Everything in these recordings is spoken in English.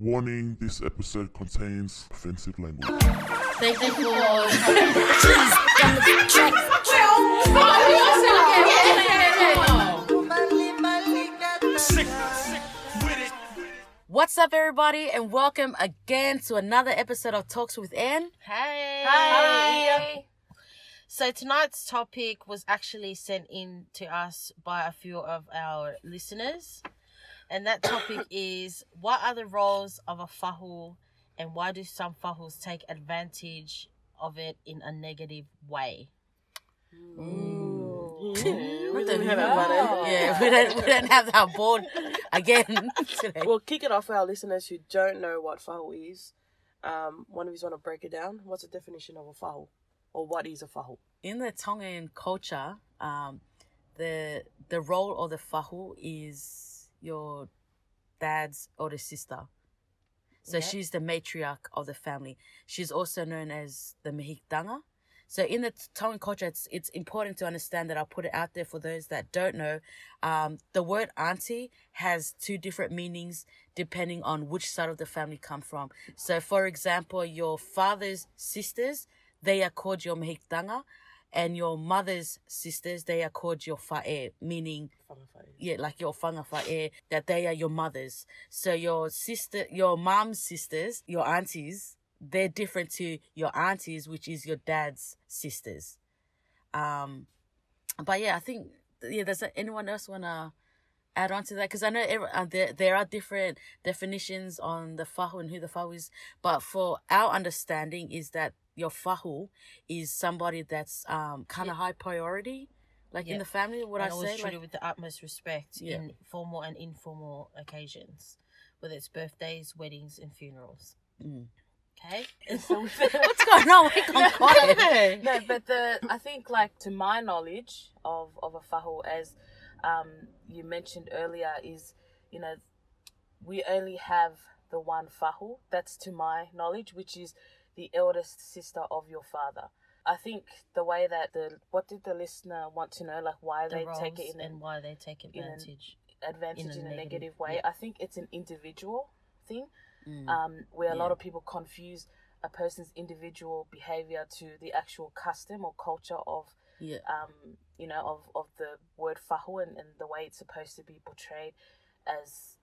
Warning this episode contains offensive language. Thank you for. What's up, everybody, and welcome again to another episode of Talks with Anne. Hey. Hi. So tonight's topic was actually sent in to us by a few of our listeners. And that topic is what are the roles of a fahu and why do some fahus take advantage of it in a negative way? We didn't have our money. Yeah, we don't, we don't have our board again today. We'll kick it off for our listeners who don't know what fahu is. Um, one of you want to break it down? What's the definition of a fahu? Or what is a fahu? in the Tongan culture, um, the the role of the fahu is your dad's older sister. So Yeah. she's the matriarch of the family. She's also known as the Mehekitanga. So in the Tongan culture, it's it's important to understand that I'll put it out there for those that don't know. Um, the word auntie has two different meanings depending on which side of the family come from. So, for example, your father's sisters, they are called your Mehekitanga, and your mother's sisters, they are called your fa'e, meaning yeah, like your whanga whae, that they are your mothers. So your sister, your mom's sisters, your aunties, they're different to your aunties, which is your dad's sisters. Um, but yeah, I think yeah. Does anyone else wanna add on to that? Because I know every, uh, there there are different definitions on the fahu and who the fahu is, but for our understanding is that your fahu is somebody that's um kind of high priority, like in the family. What and I always say, treated like with the utmost respect Yeah. in formal and informal occasions, whether it's birthdays, weddings, and funerals. Mm. Okay? what's going on? We gone quiet. no, but the I think like to my knowledge of of a fahu, as um, you mentioned earlier, is you know we only have the one fahu. That's to my knowledge, which is the eldest sister of your father. I think the way that the what did the listener want to know, like why The they take it in and an why they take an- advantage. advantage in in a a, negative- negative way. yeah. I think it's an individual thing Mm. um, where a lot of people confuse a person's individual behavior to the actual custom or culture of yeah. um, you know of, of the word fahu and, and the way it's supposed to be portrayed as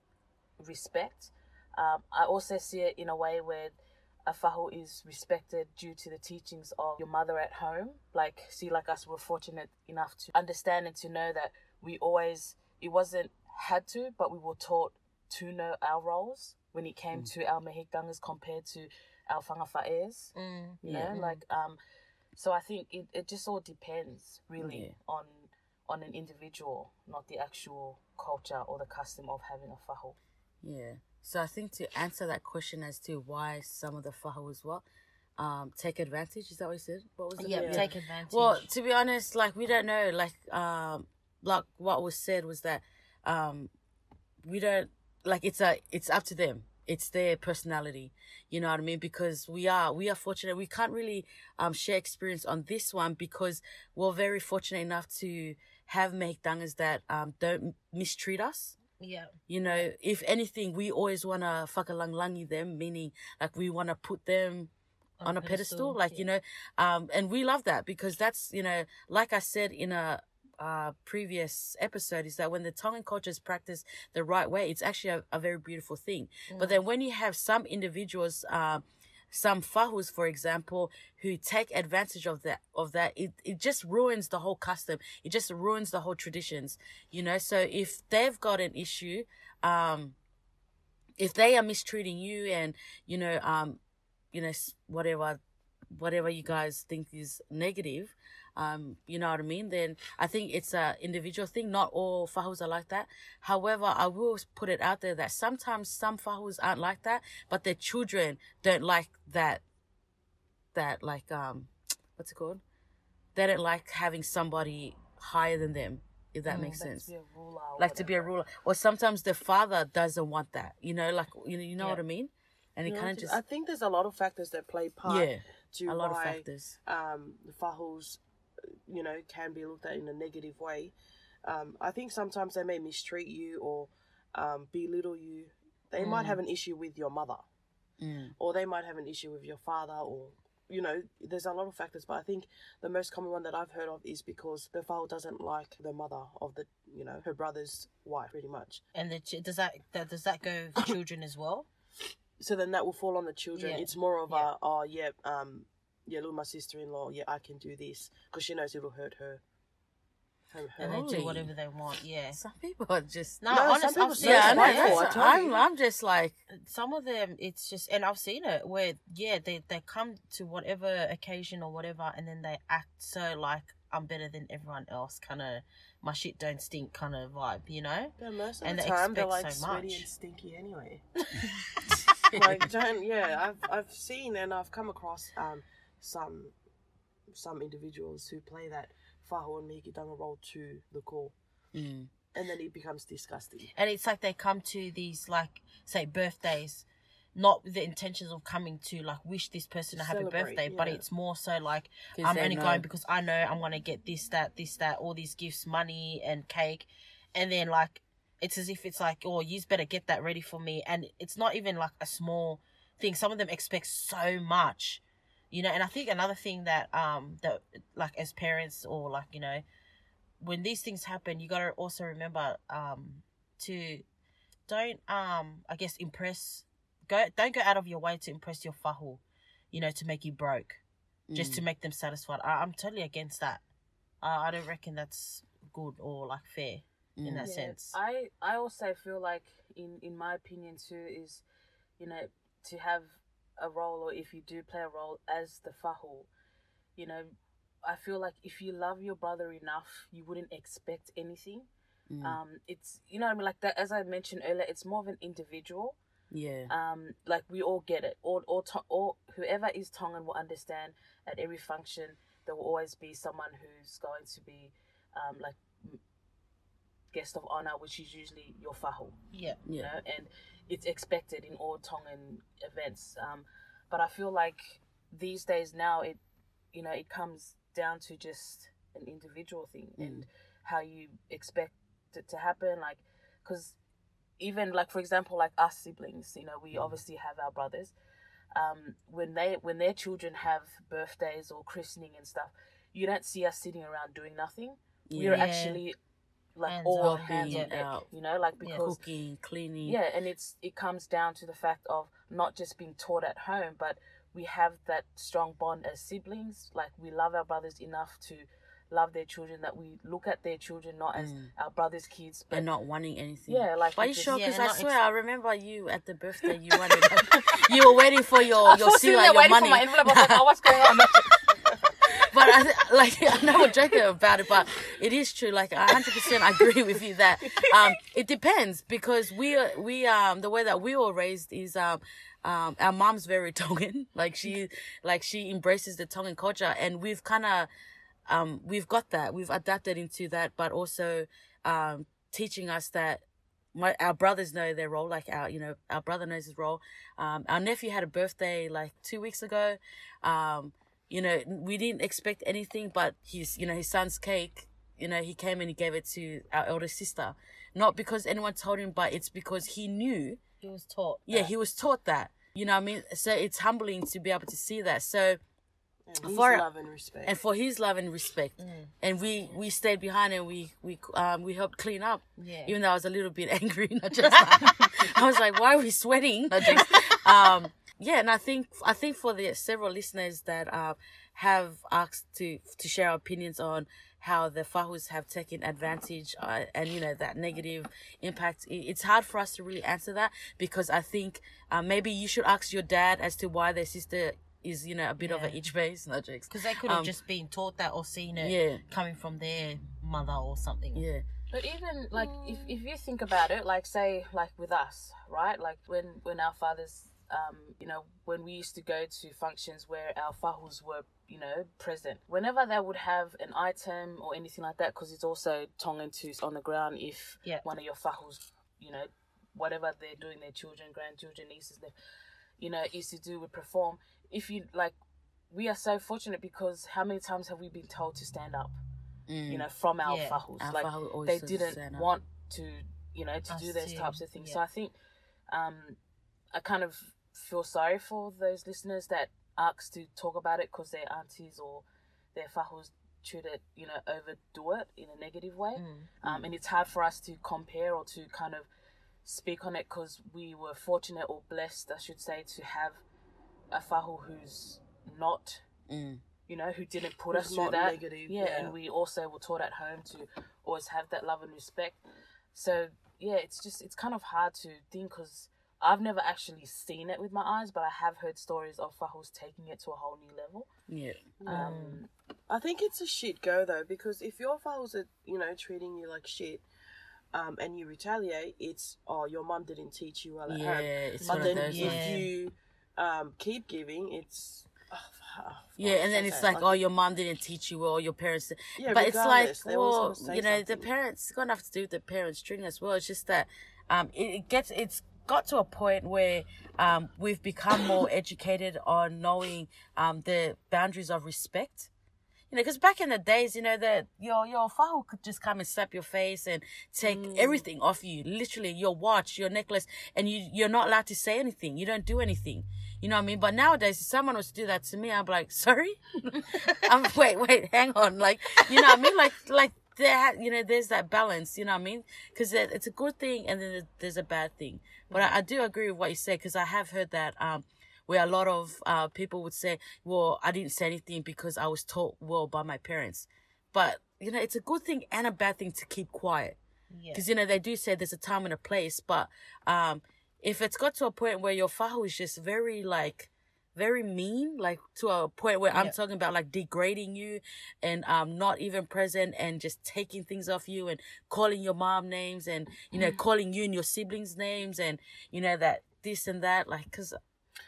respect. Um, I also see it in a way where a fahu is respected due to the teachings of your mother at home. Like, see, like us, we're fortunate enough to understand and to know that we always, it wasn't had to, but we were taught to know our roles when it came to our mehekitangas compared to our whangawhaes Mm. you Yeah. know like um so i think it, it just all depends really Yeah. on on an individual not the actual culture or the custom of having a fahu Yeah. So I think to answer that question as to why some of the fahus what um take advantage is that what you said? What was it? Yeah, Yeah. take advantage. Well, to be honest, like we don't know. Like um, like what was said was that um, we don't like it's a it's up to them. It's their personality. You know what I mean? Because we are we are fortunate. We can't really um share experience on this one because we're very fortunate enough to have mehekitangas that um don't mistreat us. Yeah. You know, if anything, we always want to fakalangilangi them, meaning like we want to put them on, a pedestal, like, you know, um, and we love that because that's, you know, like I said in a, uh, previous episode is that when the Tongan culture is practiced the right way, it's actually a, a very beautiful thing. But then when you have some individuals, um, some fahus, for example, who take advantage of that, of that, it, it just ruins the whole custom. It just ruins the whole traditions, you know? So if they've got an issue, um, if they are mistreating you and, you know, um, you know, whatever, whatever you guys think is negative, um, you know what I mean? Then I think it's a individual thing. Not all fahus are like that. However, I will put it out there that sometimes some fahus aren't like that, but their children don't like that. That like um, what's it called? They don't like having somebody higher than them. If that makes Like sense to be a ruler or like to be a ruler or sometimes the father doesn't want that you know like you know you know Yeah. what i mean and it kind of just I think there's a lot of factors that play part yeah to a lot of factors um, the fahus, you know, can be looked at in a negative way. Um, I think sometimes they may mistreat you or um, belittle you They might have an issue with your mother, Mm. or they might have an issue with your father, or you know, there's a lot of factors. But I think the most common one that I've heard of is because the father doesn't like the mother of the, you know, her brother's wife, pretty much. And the, ch- does that, that does that go for children as well? So then that will fall on the children. Yeah. It's more of Yeah. a, oh yeah, um, yeah, look, my sister-in-law, yeah, I can do this because she knows it'll hurt her. her, her. And they do whatever they want. Yeah. Some people are just No, No, some honestly, people I've say seen yeah, I it. know. Right, that's- I tell I'm. I'm just like, some of them it's just and i've seen it where yeah they they come to whatever occasion or whatever and then they act so like i'm better than everyone else kind of my shit don't stink kind of vibe you know But most of And the they time, they're expect like so sweaty much. and stinky anyway. like don't yeah i've i've seen and i've come across um some some individuals who play that fahu and mehekitanga role to the call mm, and then it becomes disgusting. And it's like they come to these like say birthdays not with the intentions of coming to like wish this person a happy Celebrate, birthday but it's more so like i'm they only know. going because i know i'm gonna get this that this that all these gifts money and cake. And then like it's as if it's like oh you better get that ready for me. And it's not even like a small thing. Some of them expect so much you know and i think another thing that um that like as parents or like you know when these things happen you got to also remember um to don't um i guess impress go don't go out of your way to impress your fahu you know to make you broke just mm. to make them satisfied I, i'm totally against that uh, i don't reckon that's good or like fair in Mm. that Yeah, sense I I also feel like in in my opinion too is, you know, to have a role or if you do play a role as the fahu, you know, I feel like if you love your brother enough, you wouldn't expect anything. Mm. Um, it's you know what I mean like that as I mentioned earlier, it's more of an individual. yeah. Um, like we all get it. Or or to- or whoever is Tongan will understand at every function there will always be someone who's going to be, um, like guest of honor, which is usually your fahu yeah you Yeah. know, and it's expected in all Tongan events. Um, but I feel like these days now it, you know, it comes down to just an individual thing and how you expect it to happen. Like, because even like for example, like us siblings, you know, we obviously have our brothers. Um, when they when their children have birthdays or christening and stuff, you don't see us sitting around doing nothing. We're actually like Hands all on deck, out. you know, like Yeah. because Cooking, cleaning. yeah and it's it comes down to the fact of not just being taught at home but we have that strong bond as siblings like we love our brothers enough to love their children that we look at their children not as mm. our brothers kids but and not wanting anything. yeah like But we you sure? Yeah, Because I swear, ex- I remember you at the birthday. You wanted, you were waiting for your your seal your money. for my envelope. I was like, oh, what's going on? but I, like I know we're joking about it, but it is true. Like I hundred percent I agree with you that um it depends because we are we um the way that we were raised is um um our mom's very Tongan. Like she like she embraces the Tongan culture, and we've kind of um we've got that we've adapted into that, but also um teaching us that. My, our brothers know their role, like our, you know, our brother knows his role. Um, our nephew had a birthday like two weeks ago. Um, you know, we didn't expect anything, but his, you know, his son's cake, you know, he came and he gave it to our elder sister. Not because anyone told him, but it's because he knew, he was taught yeah, that. he was taught that. You know what I mean? So it's humbling to be able to see that. So, and his For- love and respect and for his love and respect. And we, we stayed behind and we, we, um, we helped clean up. Yeah. Even though I was a little bit angry. Not just, I was like, why are we sweating? Not just, um, yeah. And I think, I think for the several listeners that, uh, have asked to, to share our opinions on how the Fahus have taken advantage uh, and, you know, that negative impact. It's hard for us to really answer that because I think, uh, maybe you should ask your dad as to why their sister is, you know, a bit of a Yeah. itch base. No jokes. because they could have Um, just been taught that or seen it Yeah. coming from their mother or something Yeah. But even like if, if you think about it, like say like with us, right? Like when when our fathers, um, you know, when we used to go to functions where our fahus were, you know, present. Whenever they would have an item or anything like that, because it's also Tongan to on the ground if Yeah. one of your fahus, you know, whatever they're doing, their children, grandchildren, nieces, they, you know, is to do with perform. If you like, we are so fortunate because how many times have we been told to stand up? you know, from our Yeah. fahus. Our like fahu they didn't want to, you know, to Us do those to- types of things. So. I think um, I kind of feel sorry for those listeners that ask to talk about it because their aunties or their fahus treat it, you know, overdo it in a negative way. Um, and it's hard for us to compare or to kind of speak on it because we were fortunate or blessed, I should say, to have a fahu who's not, Mm. you know, who didn't put Who's us through that. negative, yeah, yeah. and we also were taught at home to always have that love and respect. So yeah, it's just it's kind of hard to think because I've never actually seen it with my eyes, but I have heard stories of fahus taking it to a whole new level. Yeah. Um, I think it's a shit go though because if your files are you know treating you like shit, um, and you retaliate, it's oh your mum didn't teach you well at Yeah, home. it's But one of then those if ones. Yeah. you um keep giving, it's oh, oh, Yeah, and then so it's sad. like, oh, your mom didn't teach you well, your parents. Yeah, but it's like, regardless, they always well, gonna say you know, the parents it's gonna have to do with the parents' treating as well. It's just that um, it, it gets it's got to a point where um, we've become more educated on knowing um, the boundaries of respect. You know, because back in the days, you know, that your your fahu could just come and slap your face and take Mm. everything off you, literally your watch, your necklace, and you you're not allowed to say anything. You don't do anything. You know what I mean? But nowadays, if someone was to do that to me, I'm like, sorry. I'm wait, wait, hang on. Like, you know what I mean? Like, like there, you know, there's that balance. You know what I mean? Because it's a good thing, and then there's a bad thing. But I, I do agree with what you said because I have heard that um, where a lot of uh, people would say, "Well, I didn't say anything because I was taught well by my parents." But you know, it's a good thing and a bad thing to keep quiet Yeah. because you know they do say there's a time and a place. But um, if it's got to a point where your fahu is just very like very mean, like to a point where I'm Yeah. talking about like degrading you and um not even present and just taking things off you and calling your mom names and you Mm. know calling you and your siblings names and you know that this and that like because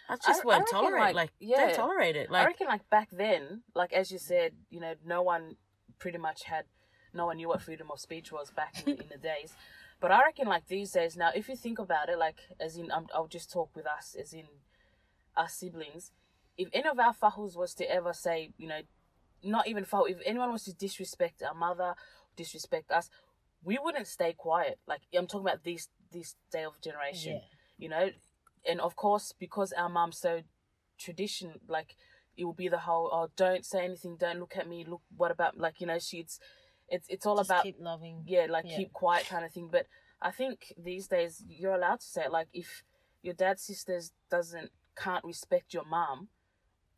I just I won't reckon, tolerate like, like, yeah. don't tolerate it I reckon like back then, like as you said, you know, no one pretty much had, no one knew what freedom of speech was back in, in the days. But I reckon like these days now, if you think about it, like as in, um, I'll just talk with us, as in our siblings. If any of our fahus was to ever say, you know, not even fahu, if anyone was to disrespect our mother, disrespect us, we wouldn't stay quiet. Like I'm talking about this this day of generation, Yeah. you know, and of course because our mum's so tradition, like it will be the whole oh don't say anything, don't look at me, look what about like you know she's it's it's all Just about keep loving. yeah like Yeah. keep quiet kind of thing. But I think these days you're allowed to say it. Like if your dad's sisters doesn't can't respect your mom,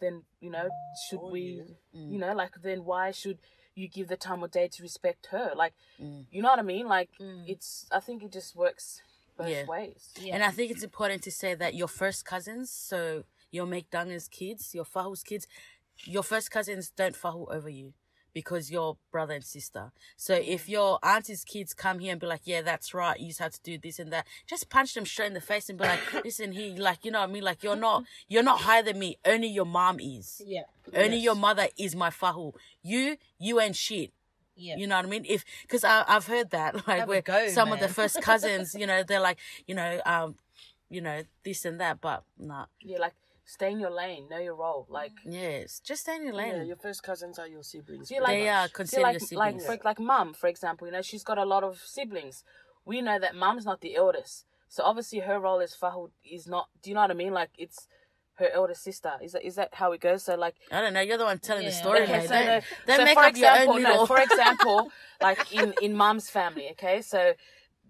then you know should Or we you. you know like then why should you give the time of day to respect her like Mm. you know what i mean like Mm. it's i think it just works both Yeah. ways Yeah. And I think it's important to say that your first cousins, so your mehekitanga's kids, your Fahu's kids, your first cousins don't Fahu over you because you're brother and sister. So if your auntie's kids come here and be like, yeah, that's right, you just have to do this and that, just punch them straight in the face and be like, listen, he, like, you know what I mean? Like, you're not, you're not higher than me. Only your mom is. yeah. Only Yes. your mother is my Fahu. You, you ain't shit. Yeah. You know what I mean? If because I've heard that like Have where go, some of the first cousins, you know, they're like, you know, um, you know, this and that, but nah, yeah like stay in your lane know your role like yes, just stay in your lane. Yeah, your first cousins are your siblings. See, pretty they are considered like your like siblings. for, like mum for example you know she's got a lot of siblings we know that mum's not the eldest so obviously her role as fahu is not do you know what i mean like it's her elder sister is that is that how it goes so like I don't know. You're the one telling the story, Okay, mate. so, Don't, so make for up your example, own no, for example, like in in mom's family, okay, so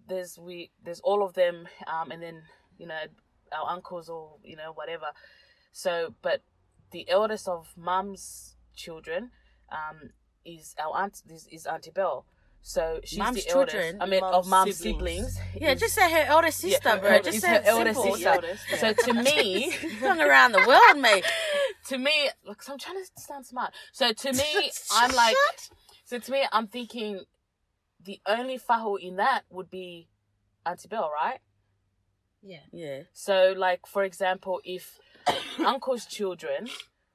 there's we there's all of them, um, and then you know our uncles or you know whatever. So, but the eldest of mom's children, um, is our aunt is, is Auntie Belle. So she's Mum's the eldest. children? I mean, Mum's of mom's siblings. siblings. yeah, is- just say her elder sister, yeah, bro. just say her elder sister. Eldest, yeah. So to me, Going around the world, mate. to me, look, I'm trying to sound smart. So to me, I'm like, so to me, I'm thinking the only fahu in that would be Auntie Belle, right? Yeah. Yeah. So, like, for example, if uncle's children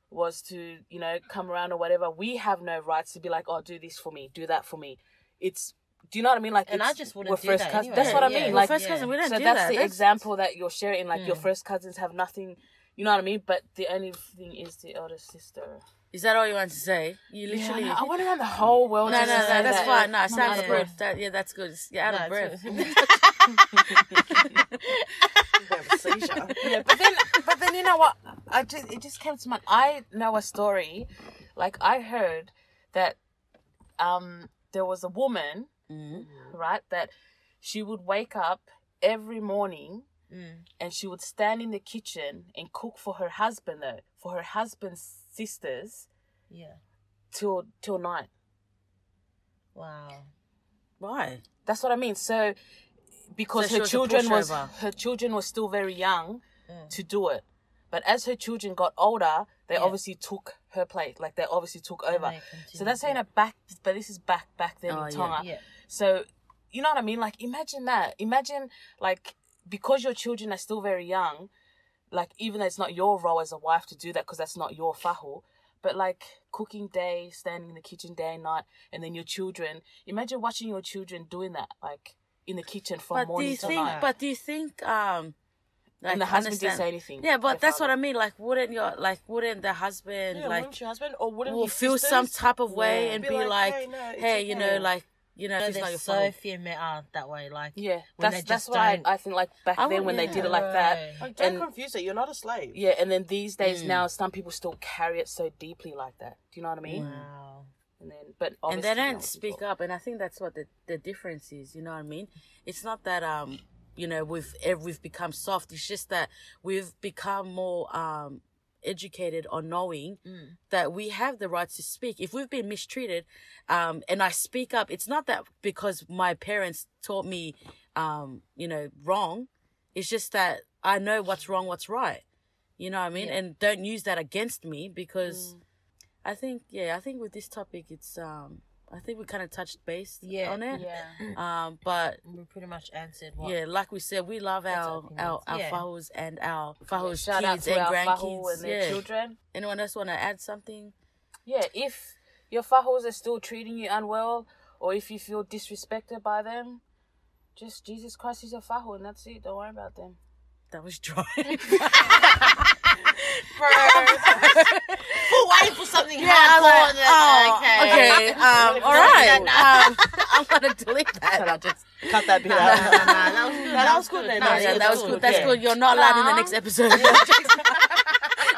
was to, you know, come around or whatever, we have no rights to be like, oh, do this for me, do that for me. It's, do you know what I mean? Like, And I just wouldn't we're do first that cousins. anyway. That's what I mean. Like, first cousin, we don't so do that's that. the That's- example that you're sharing. Like, your Mm. first cousins have nothing. You know what I mean? But the only thing is the elder sister. Is that all you want to say? You literally. I went around the whole world. no, no, no, to say that's that. fine. No, it's out of yeah. breath. That, yeah, that's good. You're out of breath. it's- You have a seizure. Yeah, but then, but then you know what? I just it just came to mind. I know a story. Like I heard that um there was a woman, Mhm. right, that she would wake up every morning Mm. and she would stand in the kitchen and cook for her husband though, for her husband's sisters Yeah. till till night. Wow. Why? That's what I mean. So because So her children was her children were still very young Mm. to do it. But as her children got older, they Yeah. obviously took her place. Like they obviously took over. So that's saying yeah. it back but this is back back then Oh, in yeah. Tonga. Yeah. So you know what I mean? Like imagine that. Imagine like because your children are still very young, like even though it's not your role as a wife to do that because that's not your fahu, but like cooking day, standing in the kitchen day and night, and then your children. Imagine watching your children doing that, like in the kitchen from But do morning you to think? night. But do you think? Um, like, and the husband didn't say anything. Yeah, but the that's what. I mean. Like, wouldn't your like wouldn't the husband Yeah, like wouldn't your husband or wouldn't will feel some type of way Yeah. and Be be, like, like, "Hey, no, it's hey, you know, like you know, No, if it's they're not your so fault. female are that way. Like Yeah, when that's they that's why I, I think like back I then would- when they did it like that. Right. Like, don't And- confuse it. You're not a slave. Yeah, and then these days Mm. now, some people still carry it so deeply like that. Do you know what I mean? Wow. And then, but and obviously they no don't one speak talk. up and i think that's what the, the difference is you know what i mean it's not that um you know we've eh, we've become soft it's just that we've become more um educated on knowing Mm. that we have the right to speak. If we've been mistreated um and i speak up it's not that because my parents taught me um you know wrong. It's just that i know what's wrong what's right. You know what i mean? Yeah. and don't use that against me because I think yeah, I think with this topic it's um I think we kind of touched base Yeah, on it. Yeah. Um but We pretty much answered what. yeah, like we said, we love our our our, Yeah. fahus and our fahus Shout out kids to and grandkids. and their yeah. children. Anyone else want to add something? Yeah, if your fahus are still treating you unwell, or if you feel disrespected by them, just Jesus Christ is your fahu, and that's it. Don't worry about them. That was dry. We're waiting for something Yeah, I hardcore. like, oh, okay. Um, all right. Um, I'm gonna delete that. I'll just, Cut that bit No, out. no, no, that was, No, that was good. No, That was yeah, good, that was that's good. That's yeah. good. You're not allowed in the next episode.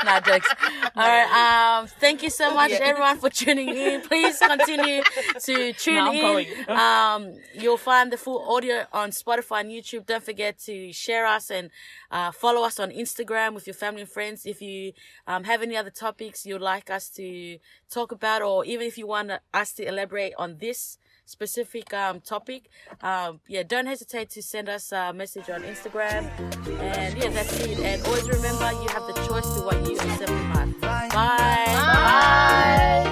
nah, jokes. All right. Um, thank you so much, everyone, for tuning in. Please continue to tune No, in. Um, you'll find the full audio on Spotify and YouTube. Don't forget to share us and uh, follow us on Instagram with your family and friends. If you um, have any other topics you'd like us to talk about, or even if you want us to elaborate on this specific um, topic, um, yeah, don't hesitate to send us a message on Instagram. And yeah, that's it. And always remember you have the choice to what you accept in. Bye. Bye. Bye. Bye.